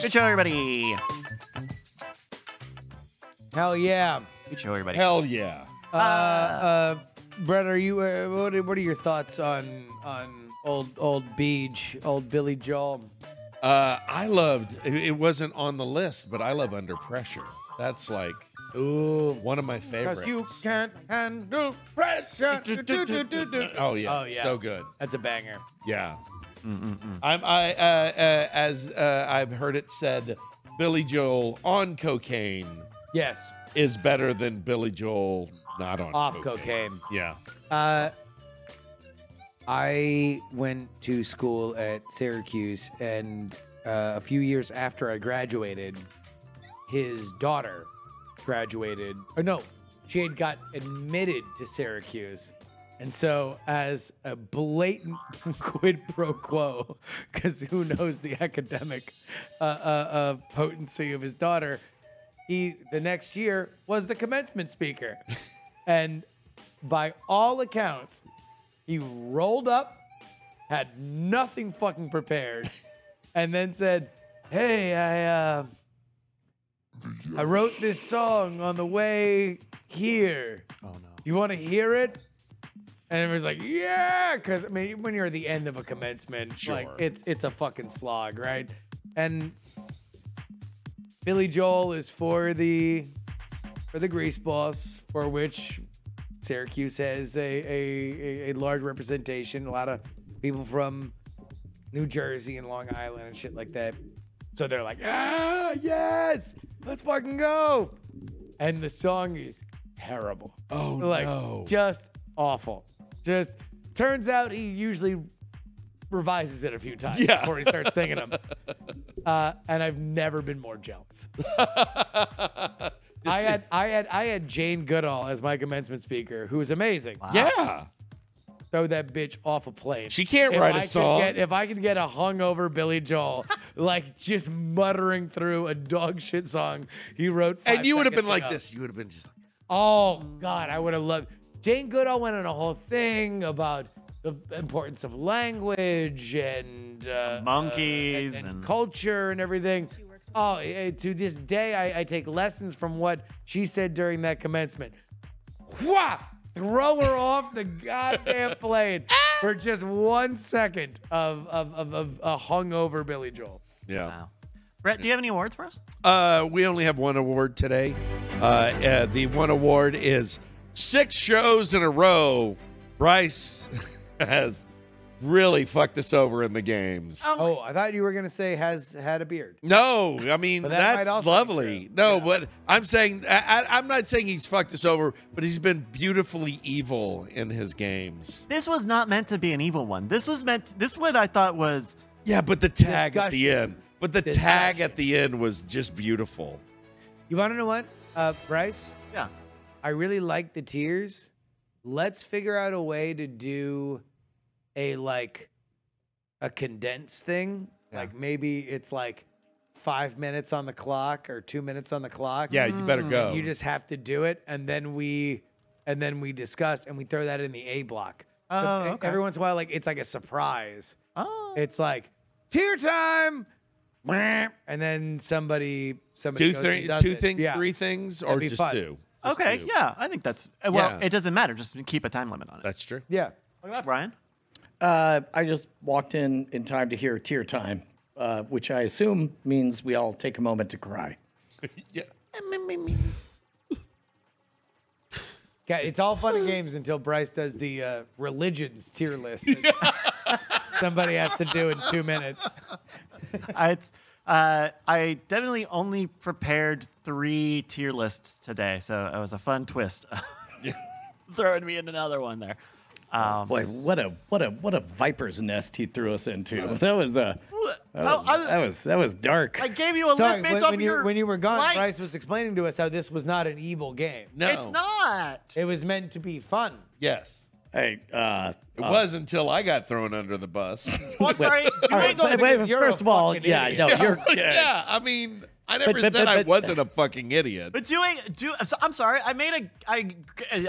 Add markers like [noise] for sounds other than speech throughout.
Good show, everybody. Hell yeah. Good show, everybody. Hell yeah. Uh, uh, Brett, are you? Uh, what, are, what are your thoughts on on old old Beach, old Billy Joel? Uh, I loved. It it wasn't on the list, but I love Under Pressure. That's like Ooh, one of my favorites. because you can't handle pressure. [laughs] Oh yeah, Oh, yeah. so good. That's a banger. Yeah. Mm-mm-mm. I'm I uh, uh, as uh, I've heard it said, Billy Joel on cocaine Yes, is better than Billy Joel not on off cocaine. Yeah. Uh, I went to school at Syracuse, and uh, a few years after I graduated, his daughter graduated. Or no, she had got admitted to Syracuse. And so, as a blatant [laughs] quid pro quo, because who knows the academic uh, uh, uh, potency of his daughter, he the next year was the commencement speaker, and by all accounts, he rolled up, had nothing fucking prepared, and then said, "Hey, I uh, I wrote this song on the way here. Oh no. You want to hear it?" And everyone's like, "Yeah," because I mean, when you're at the end of a commencement, like it's it's a fucking slog, right? And Billy Joel is for the for the Grease Boss, for which Syracuse has a, a, a, a large representation. A lot of people from New Jersey and Long Island and shit like that. So they're like, ah, yes, let's fucking go. And the song is terrible. Oh like, no. just awful. Just turns out he usually revises it a few times Yeah. before he starts singing them. [laughs] Uh, and I've never been more jealous. [laughs] I had I had I had Jane Goodall as my commencement speaker, who was amazing. yeah. Throw that bitch off a plane. She can't If write I a song. get- if I could get a hungover Billy Joel, [laughs] like just muttering through a dog shit song he wrote, and you would have been seconds like this. You would have been just like, Oh God, I would have loved. Jane Goodall went on a whole thing about the importance of language and uh, monkeys uh, and, and and- culture and everything. Oh, eh, to this day, I, I take lessons from what she said during that commencement. Wha! Throw her off the goddamn [laughs] plane for just one second of of, of, of a hungover Billy Joel. yeah. Wow. Brett, do you have any awards for us? Uh, we only have one award today. Uh, uh, the one award is six shows in a row. Bryce [laughs] has really fucked us over in the games. Oh, I thought you were gonna say has had a beard. No, I mean But that might that's also be lovely. true. No, Yeah. but I'm saying I, I, I'm not saying he's fucked us over, but he's been beautifully evil in his games. This was not meant to be an evil one. This was meant. this one I thought was. Yeah, but the tag at the Discussion. end, but the tag Discussion. at the end was just beautiful. You want to know what, uh, Bryce? Yeah. I really like the tears. Let's figure out a way to do a like a condensed thing. Yeah. Like maybe it's like five minutes on the clock or two minutes on the clock. Yeah, you better go. You just have to do it, and then we and then we discuss and we throw that in the A block. Oh, okay. Every once in a while, like it's like a surprise. Oh. It's like tear time, and then somebody somebody two goes and things, does two it. things, Yeah. three things, or just fun. two? Just Okay. two. Yeah, I think that's. uh, Well, Yeah. it doesn't matter. Just keep a time limit on it. that's true. Yeah. Look at that, Brian. Uh, I just walked in in time to hear tear time, uh, which I assume means we all take a moment to cry. [laughs] Yeah. Okay, it's all fun and games until Bryce does the uh, religions tier list. that [laughs] somebody has to do in two minutes. [laughs] I, it's. Uh, I definitely only prepared three tier lists today, so it was a fun twist. [laughs] Throwing me in another one there. Um, Boy, what a what a what a viper's nest he threw us into. That was a that How- was, that was that was dark. I gave you a Sorry, list based when, off when of you, your when you were gone, likes. Bryce was explaining to us how this was not an evil game. No, It's not. It was meant to be fun. Yes, hey, uh, it was until I got thrown under the bus. Well, [laughs] I'm sorry. all right, doing- wait, because wait, you're a first of all, fucking yeah, idiot. no, you're [laughs] yeah, I mean, I never but- said but- I wasn't a fucking idiot. But doing do so- I'm sorry, I made a I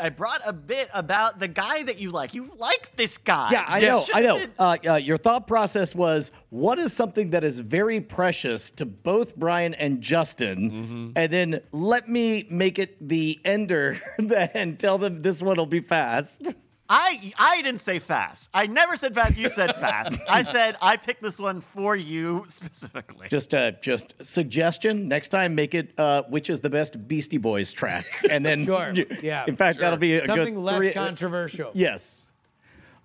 I brought a bit about the guy that you like. You like this guy. Yeah, I know. I know. been- Uh, uh, your thought process was what is something that is very precious to both Brian and Justin, Mm-hmm. and then let me make it the ender [laughs] and tell them this one will be fast. I I didn't say fast. I never said fast. You said fast. I [laughs] said I picked this one for you specifically. Just a just suggestion. Next time, make it uh, which is the best Beastie Boys track, and then [laughs] Sure. Yeah. In fact, that'll be a Something good less three- controversial. Yes.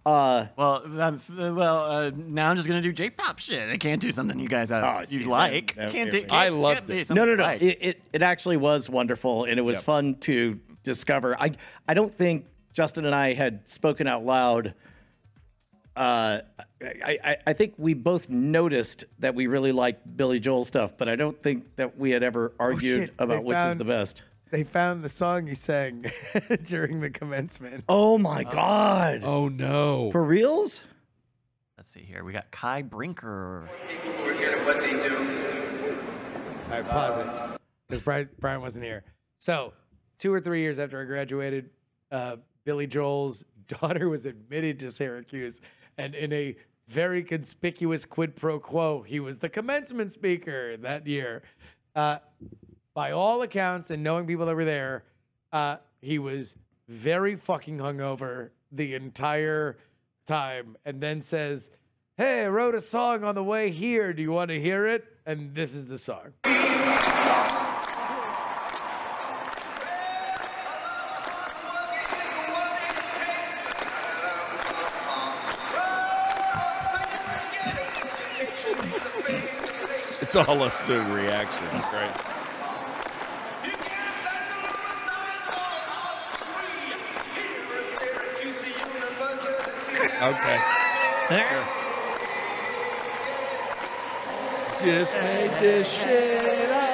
Well, um, f- well, uh, now I'm just gonna do J-pop shit. I can't do something you guys uh, Oh, you like. that- that- can't do. Can't, I love can't it. No, no, no. right. It, it it actually was wonderful, and it was fun to discover. I I don't think Justin and I had spoken out loud. Uh, I, I I think we both noticed that we really liked Billy Joel stuff, but I don't think that we had ever argued shit, about they which is the best. They found the song he sang [laughs] during the commencement. Oh my God! oh no. For reals? Let's see here. We got Kai Brinker. people who are good at what they do. All right, pause it. Because Brian, Brian wasn't here. So, two or three years after I graduated, uh, Billy Joel's daughter was admitted to Syracuse. And in a very conspicuous quid pro quo, he was the commencement speaker that year. Uh, by all accounts, and knowing people that were there, uh, he was very fucking hungover the entire time and then says, Hey, I wrote a song on the way here. Do you want to hear it? And this is the song. It's all us doing reaction, right? Okay. Just made this shit up.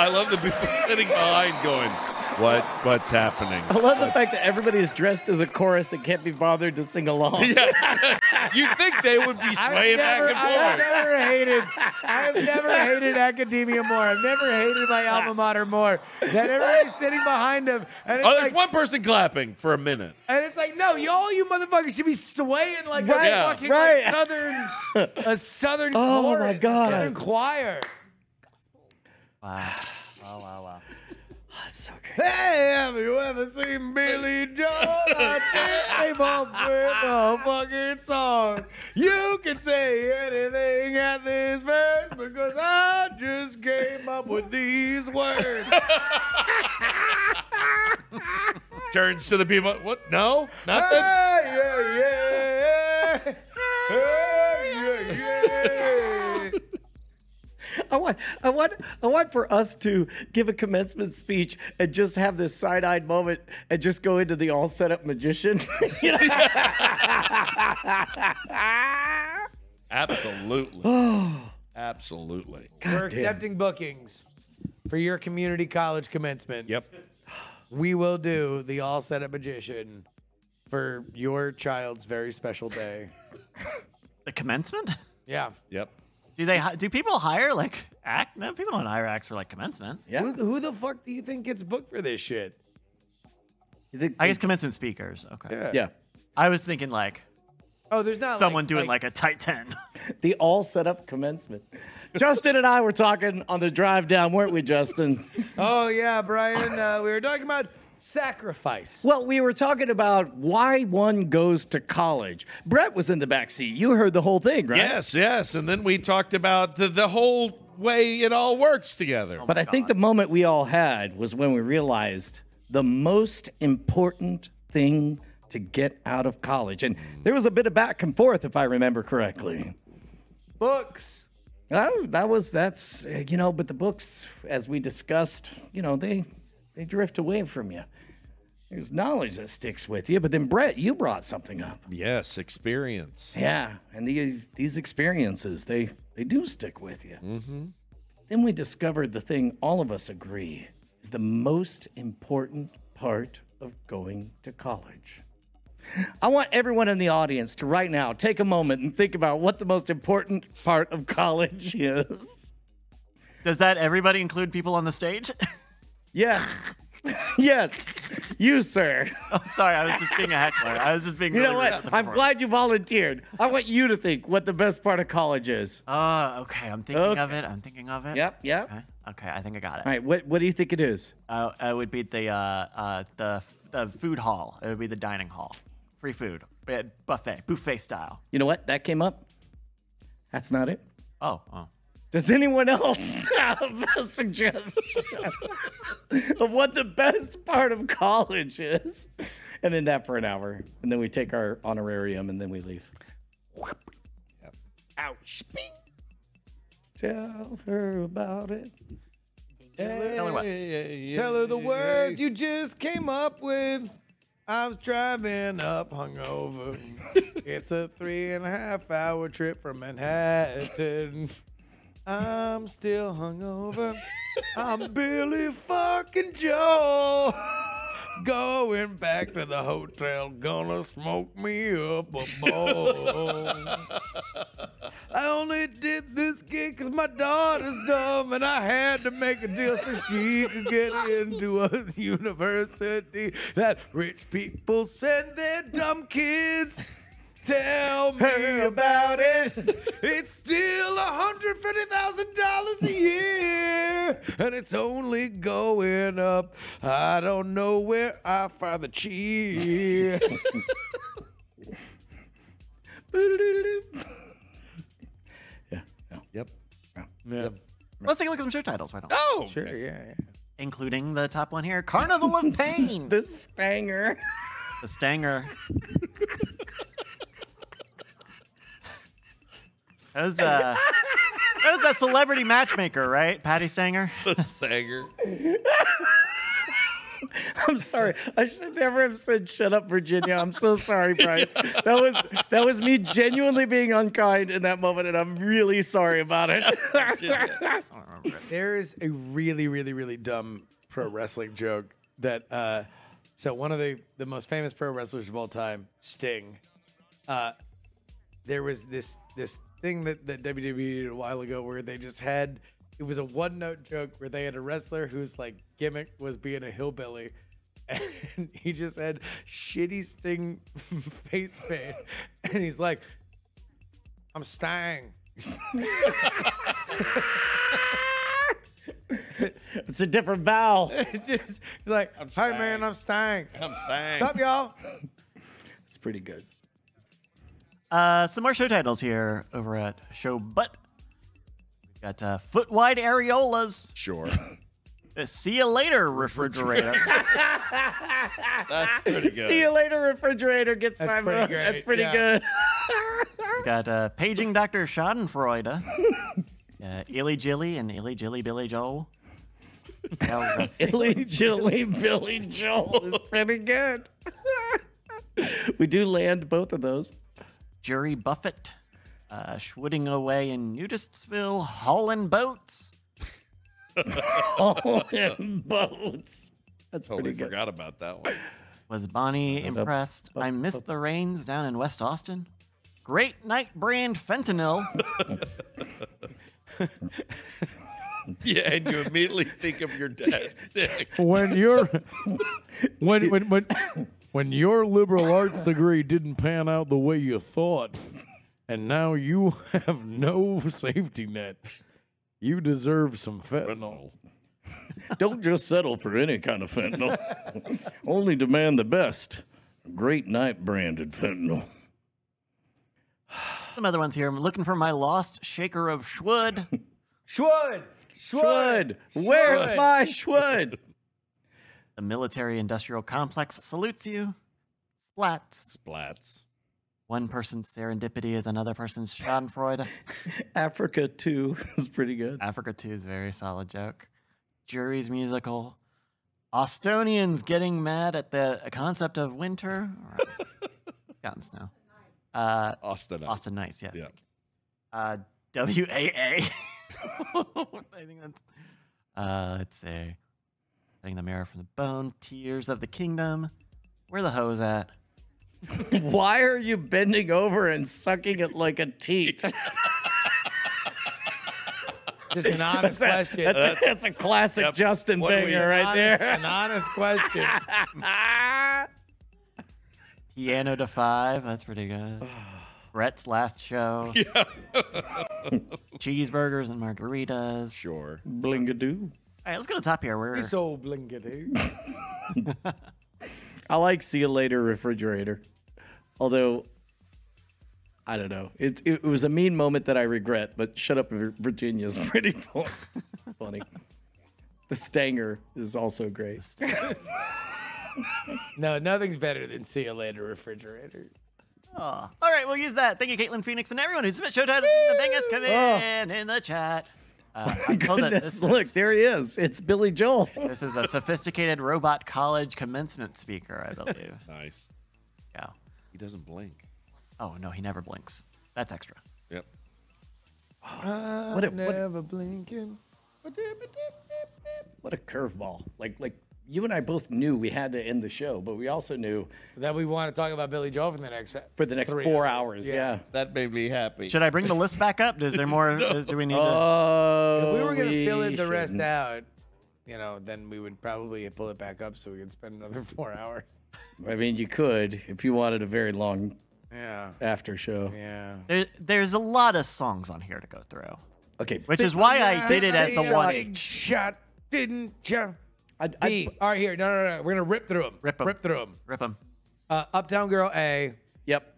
I love the people [laughs] sitting behind going, "What? What's happening?" I love the fact that everybody is dressed as a chorus and can't be bothered to sing along. [laughs] Yeah. you think they would be [laughs] swaying back never, and I've forth? never hated. I've never hated academia more. I've never hated my alma mater more than everybody's sitting behind them. and it's Oh, there's like, one person clapping for a minute. and it's like, no, you all you motherfuckers should be swaying like Right, a yeah. fucking right. like southern, a southern Oh, chorus, my God. southern choir. [sighs] Wow. Wow. Wow. [sighs] Wow. so great. Hey, have you ever seen Billy Joel? I came up with a fucking song. You can say anything at this verse because I just came up with these words. [laughs] Turns to the people. What? No, nothing. Hey, yeah, yeah. I want, I want, I want for us to give a commencement speech and just have this side-eyed moment and just go into the all set up magician. [laughs] You know? [laughs] Absolutely. [sighs] Absolutely. We're accepting bookings for your community college commencement. Yep. We will do the all set up magician for your child's very special day. [laughs] The commencement? Yeah. Yep. Do they? Do people hire like act? No, people don't hire acts for like commencement. yeah. Who, who the fuck do you think gets booked for this shit? You think- I guess commencement speakers. Okay. yeah. I was thinking like Oh, there's not someone like, doing like, a tight [laughs] ten. The all set up commencement. Justin and I were talking on the drive down, weren't we, Justin? Oh yeah, Brian. Uh, we were talking about sacrifice. Well, we were talking about why one goes to college. Brett was in the back seat. You heard the whole thing, right? Yes, yes. And then we talked about the, the whole way it all works together. But I think the moment we all had was when we realized the most important thing to get out of college. And there was a bit of back and forth, if I remember correctly. Books. Oh, that was that's you know, but the books, as we discussed, you know, they they drift away from you. There's knowledge that sticks with you, but then Brett, you brought something up. Yes, experience. Yeah, and the, these experiences they they do stick with you. Mm-hmm. Then we discovered the thing all of us agree is the most important part of going to college. I want everyone in the audience to right now take a moment and think about what the most important part of college [laughs] is. Does that everybody include people on the stage? [laughs] Yes. yes. You, sir. [laughs] oh, sorry, I was just being a heckler. I was just being. You really know what? I'm glad you volunteered. I want you to think what the best part of college is. Uh, okay, I'm thinking of it. I'm thinking of it. Yep, yep. Okay, okay, I think I got it. All right, what, what do you think it is? Uh, it would be the uh, uh, the the food hall. It would be the dining hall. Free food, Uh, buffet, buffet style. You know what? That came up. That's not it. Oh, oh. Does anyone else [laughs] have a suggestion of what the best part of college is? And then that for an hour. And then we take our honorarium and then we leave. Ouch. Tell her about it. Tell her what. Tell her the words you just came up with. I was driving up hungover. [laughs] it's a three and a half hour trip from Manhattan. I'm still hungover. [laughs] I'm Billy fucking Joe. Going back to the hotel, gonna smoke me up a bowl. I only did this gig 'cause my daughter's dumb and I had to make a deal so she could get into a university that rich people spend their dumb kids. Tell me about it. It's still $150,000 a year and it's only going up. I don't know where I find the cheer. [laughs] Yeah. No. Yep. Let's take a look at some show titles. Why not? Oh, Sure, yeah, yeah. Including the top one here, Carnival of Pain. [laughs] The Stanger. the Stanger. [laughs] That was uh, that was that celebrity matchmaker, right? Patti Stanger. [laughs] Sanger. [laughs] I'm sorry. I should never have said "Shut up, Virginia." I'm so sorry, Bryce. That was that was me genuinely being unkind in that moment, and I'm really sorry about it. [laughs] There is a really, really, really dumb pro wrestling joke that uh so one of the the most famous pro wrestlers of all time, Sting, uh there was this this thing that, that WWE did a while ago where they just had it was a one note joke where they had a wrestler whose like gimmick was being a hillbilly [laughs] and he just had shitty Sting [laughs] face paint and he's like I'm Stang. it's a different vowel. [laughs] It's just like, hey man, I'm Stang. I'm Stang. What's up, y'all? It's pretty good. Uh, some more show titles here over at Show Butt. We've got uh, Foot Wide Areolas. Sure. Uh, See you later, refrigerator. [laughs] That's pretty [laughs] good. See you later, refrigerator gets That's five. pretty votes. great, That's pretty yeah. good. [laughs] We got uh, Paging Dr. Schadenfreude. Uh, Illy Jilly and Illy Jilly Billy Joel. El Rest- Billy Jilly, Billy Joel is pretty good. we do land both of those. Jury Buffett. Uh, Schwooding away in Nudistsville, hauling boats. [laughs] All in boats. That's Totally pretty good. forgot about that one. Was Bonnie up, impressed? up, I missed the rains down in West Austin. Great night brand fentanyl. [laughs] Yeah, and you immediately think of your dad. [laughs] when your when when when when your liberal arts degree didn't pan out the way you thought, and now you have no safety net, you deserve some fentanyl. Don't just settle for any kind of fentanyl. Only demand the best. Great night branded fentanyl. Some other ones here. I'm looking for my lost shaker of Schwood. [laughs] Schwood. Schwood. Where's my Schwood? The military industrial complex salutes you. Splats. Splats. One person's serendipity is another person's schadenfreude. [laughs] Africa 2 is pretty good. Africa 2 is a very solid joke. Jury's musical. Austonians getting mad at the concept of winter. [laughs] Right. Gotten snow. Uh, Austin. Austin Nights, yes. Yeah. Uh, WAA. [laughs] I think that's. Uh, let's see. Getting the marrow from the bone. Tears of the kingdom. Where the hose at? [laughs] Why are you bending over and sucking it like a teat? [laughs] Just an honest That's, question. that's, that's a classic Yep. Justin What do we- right Honest- there. An honest question. [laughs] Piano to five. That's pretty good. [sighs] Brett's last show. Cheeseburgers and margaritas. Sure. Blingadoo. All right, let's go to the top here. We're He's so blinkety. [laughs] I like see you later refrigerator. Although I don't know. It, it was a mean moment that I regret, but shut up Vir- Virginia is pretty [laughs] fu- funny. The Stanger is also great. [laughs] No, nothing's better than see you later refrigerator. Aw. All right, we'll use that. Thank you, Caitlin Phoenix, and everyone who submit show titles in the bangers come in in the chat. Uh, [laughs] I'm told Goodness, this look, is, there he is. It's Billy Joel. [laughs] this is a sophisticated robot college commencement speaker, I [laughs] believe. Nice. Yeah. He doesn't blink. Oh no, he never blinks. That's extra. Yep. What a- what a- never blinking. What a curveball! Like like you and I both knew we had to end the show, but we also knew That we want to talk about Billy Joel for the next uh, for the next Three four hours, hours. yeah. Yeah. That made me happy. Should I bring the list back up? Is there more? [laughs] is- Do we need to? Oh, If we were gonna fill in the rest shouldn't. out, you know, then we would probably pull it back up so we could spend another [laughs] four hours. I mean, you could if you wanted a very long Yeah. after show. Yeah. There, there's a lot of songs on here to go through, Okay, which is why I did it as the Big one. shot, didn't you? I, B. I, All right, here. No, no, no. We're gonna rip through them. Rip 'em. Rip through them. Rip 'em. Uh, Uptown Girl A. yep.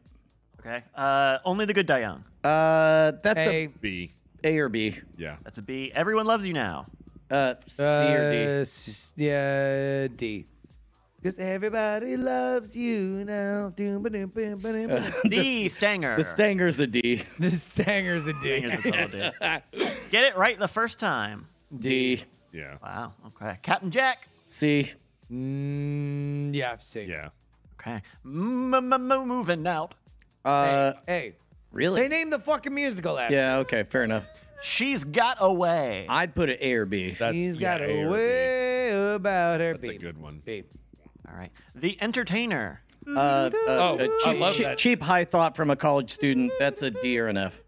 Okay. Uh, only the good die young. Uh, that's A. a B. A or B. Yeah. That's a B. Everyone loves you now. Uh, C or D. Uh, s- yeah, D. Because everybody loves you now. Doom, ba-doom, boom, ba-doom, ba-doom. D. [laughs] Stanger. The Stanger's a D. The Stanger's a D. Stanger's a total D. [laughs] Get it right the first time. D. Yeah. Wow. Okay. Captain Jack. C. Mm, yeah, C. Yeah. Okay. Moving out. Uh, Hey, really? they named the fucking musical after. Yeah. Okay. Fair enough. She's got a way. I'd put it A or B. That's She's yeah, got A a or B. way about her. That's B. a good one. B. All right. The Entertainer. Uh, uh, Oh, I cheap, love cheap, that. cheap high thought from a college student. That's a D or an F.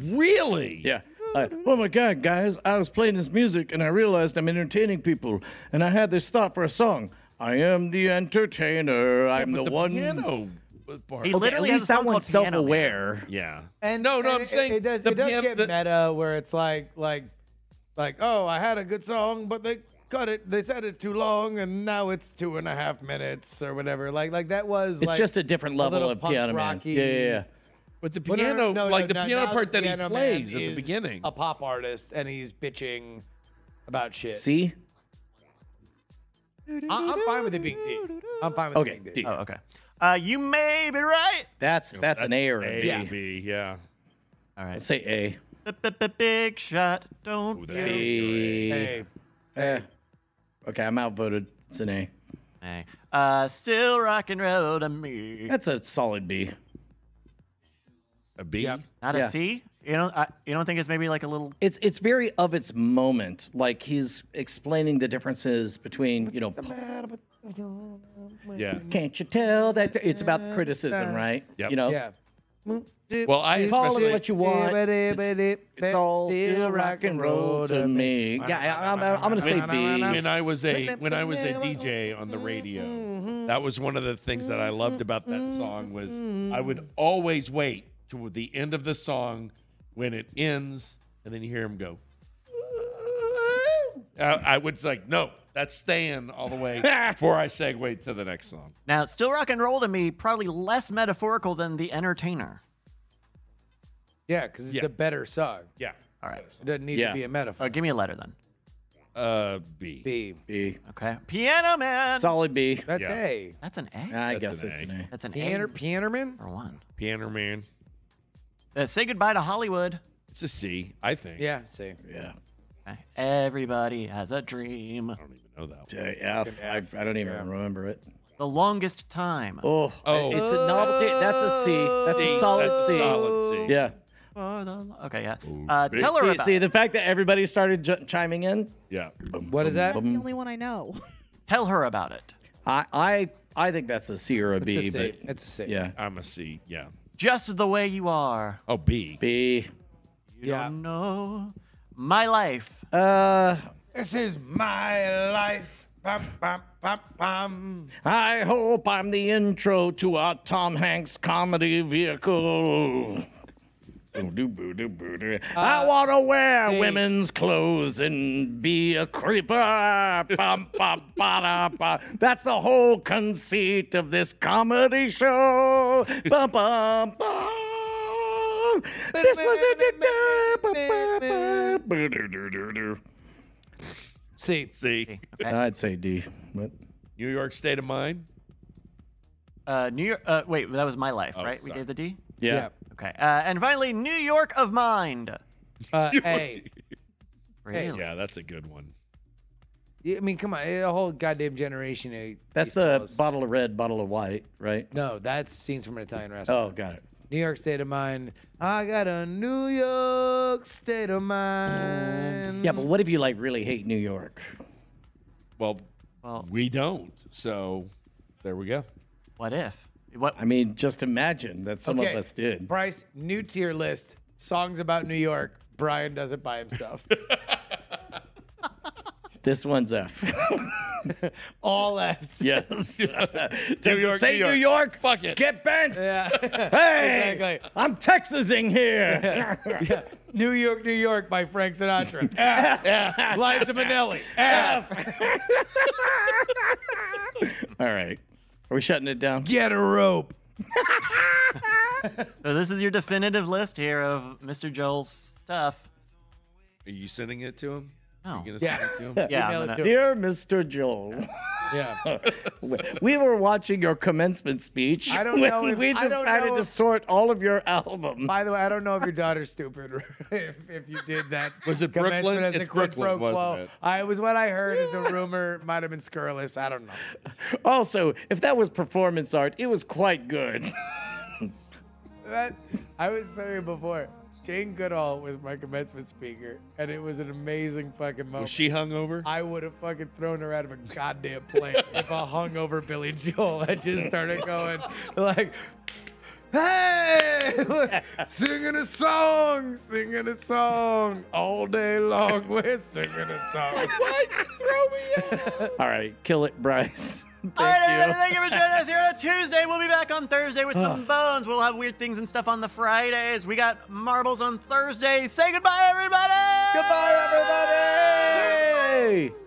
Really? Yeah. Uh, oh my God, guys! I was playing this music and I realized I'm entertaining people, and I had this thought for a song. I am the entertainer. I'm But the, the one. piano part. He Okay, literally at has least a that song one's called Piano Man. self-aware. Yeah. And No, no, and I'm it- saying it, does. the It does piano- get the- meta where it's like, like, like, oh, I had a good song, but they cut it. They said it too long, and now it's two and a half minutes or whatever. Like, like that was. It's like, just a different level little of punk piano man. rocky- Yeah, yeah, yeah. But the Well, no, no, piano, no, no, like no, the no, piano now part the that he piano plays at the is beginning. A pop artist, and he's bitching about shit. See? I, am fine with it being D. I'm fine with Okay, it being D. D. Oh, okay. Uh, you may be right. That's that's an A or a B. A, B, yeah. All right. Let's say A. Big shot. Don't Ooh, you? that- B. Hey, Eh. Okay, I'm outvoted. It's an A. Hey. Uh, still rock and roll to me. That's a solid B. A B? Yep. Not Yeah. a C. You don't. I, you don't think it's maybe like a little. It's it's very of its moment. Like he's explaining the differences between you know. Yeah. Can't you tell that it's about criticism, right? Yep. You know. yeah. Well, I Call especially it what you want. It's, it's all still rock and roll to me. Yeah, I, I'm, I'm gonna say B. when I was a when I was a DJ on the radio, that was one of the things that I loved about that song was I would always wait to the end of the song when it ends, and then you hear him go. I, I was like, no, that's staying all the way [laughs] before I segue to the next song. Now, still rock and roll to me. Probably less metaphorical than the Entertainer. Yeah, because it's Yeah. the better song. Yeah. All right. It doesn't need Yeah. to be a metaphor. Uh, give me a letter then. Uh, B. B. B. Okay. Piano Man. Solid B. That's Yeah. A. That's an A. I That's guess an it's A. an A. That's an Piano, A piano man? or one. Piano Man. Uh, say goodbye to Hollywood. It's a C, I think. Yeah, C. Yeah. Everybody has a dream. I don't even know that. One. J- F. I, I don't even remember it. The longest time. Oh, Oh. it's a novelty. That's a C. That's C. a solid That's a C. solid C. Yeah. for the. Okay, yeah. Uh, tell her See, about. see, the fact that everybody started j- chiming in, Yeah. What is that? That's the only one I know. [laughs] Tell her about it. I, I, I think that's a C or a B. It's a C. but It's a C. yeah, I'm a C. Yeah. Just the way you are. Oh, B. B. You Yeah. don't know my life. Uh, This is my life. Bum, bum, bum, bum. I hope I'm the intro to our Tom Hanks comedy vehicle. I want to wear see. women's clothes and be a creeper. Bum, bum, ba, da, ba. That's the whole conceit of this comedy show. Bum, bum, bum. This was a. C. C. Okay. I'd say D. What? New York State of Mind. Uh, New York. Uh, wait, that was my life, Oh, right? We sorry. gave the D. Yeah. Okay. Uh, and finally, New York of Mind. [laughs] Uh, A. [laughs] Really? Yeah, that's a good one. I mean, come on, a whole goddamn generation. Of That's these the fellas. bottle of red, bottle of white, right? No, that's scenes from an Italian restaurant. Oh, got it. New York state of mind. I got a New York state of mind. Yeah, but what if you like really hate New York? Well, Well, we don't. So there we go. what if? What? I mean, just imagine that some Okay. of us did. Bryce, new tier list. Songs about New York. Brian does it by himself. [laughs] This one's F. [laughs] All F's. [laughs] yes. [laughs] Does it York, say New New York. York? Fuck it. Get bent. Yeah. Hey, Exactly. I'm Texasing here. yeah. New York, New York by Frank Sinatra. F. Liza Minnelli. F. All right. Are we shutting it down? Get a rope. So this is your definitive list here of Mr. Joel's stuff. Are you sending it to him? No. Yeah. send it to him? [laughs] Yeah, Email I'm it gonna- Dear Mr. Joel, Yeah. [laughs] we were watching your commencement speech I don't know [laughs] if- we I don't decided know to if- sort all of your albums. By the way, I don't know if your daughter's stupid if, if you did that. Was it Brooklyn? As a It's quid Brooklyn, pro wasn't quo. it? I was what I heard as a rumor. Might have been scurrilous. I don't know. Also, if that was performance art, it was quite good. That, I was saying before, Jane Goodall was my commencement speaker, and it was an amazing fucking moment. Was she hungover? I would have fucking thrown her out of a goddamn plane [laughs] if a hungover Billy Joel had just started going [laughs] like, "Hey, [laughs] singing a song, singing a song all day long. We're singing a song." Why'd you throw me out? All right, kill it, Bryce. All right, everybody, thank you for joining us here on a [laughs] Tuesday. We'll be back on Thursday with some bones. We'll have weird things and stuff on the Fridays. We got marbles on Thursday. Say goodbye, everybody. Goodbye, everybody.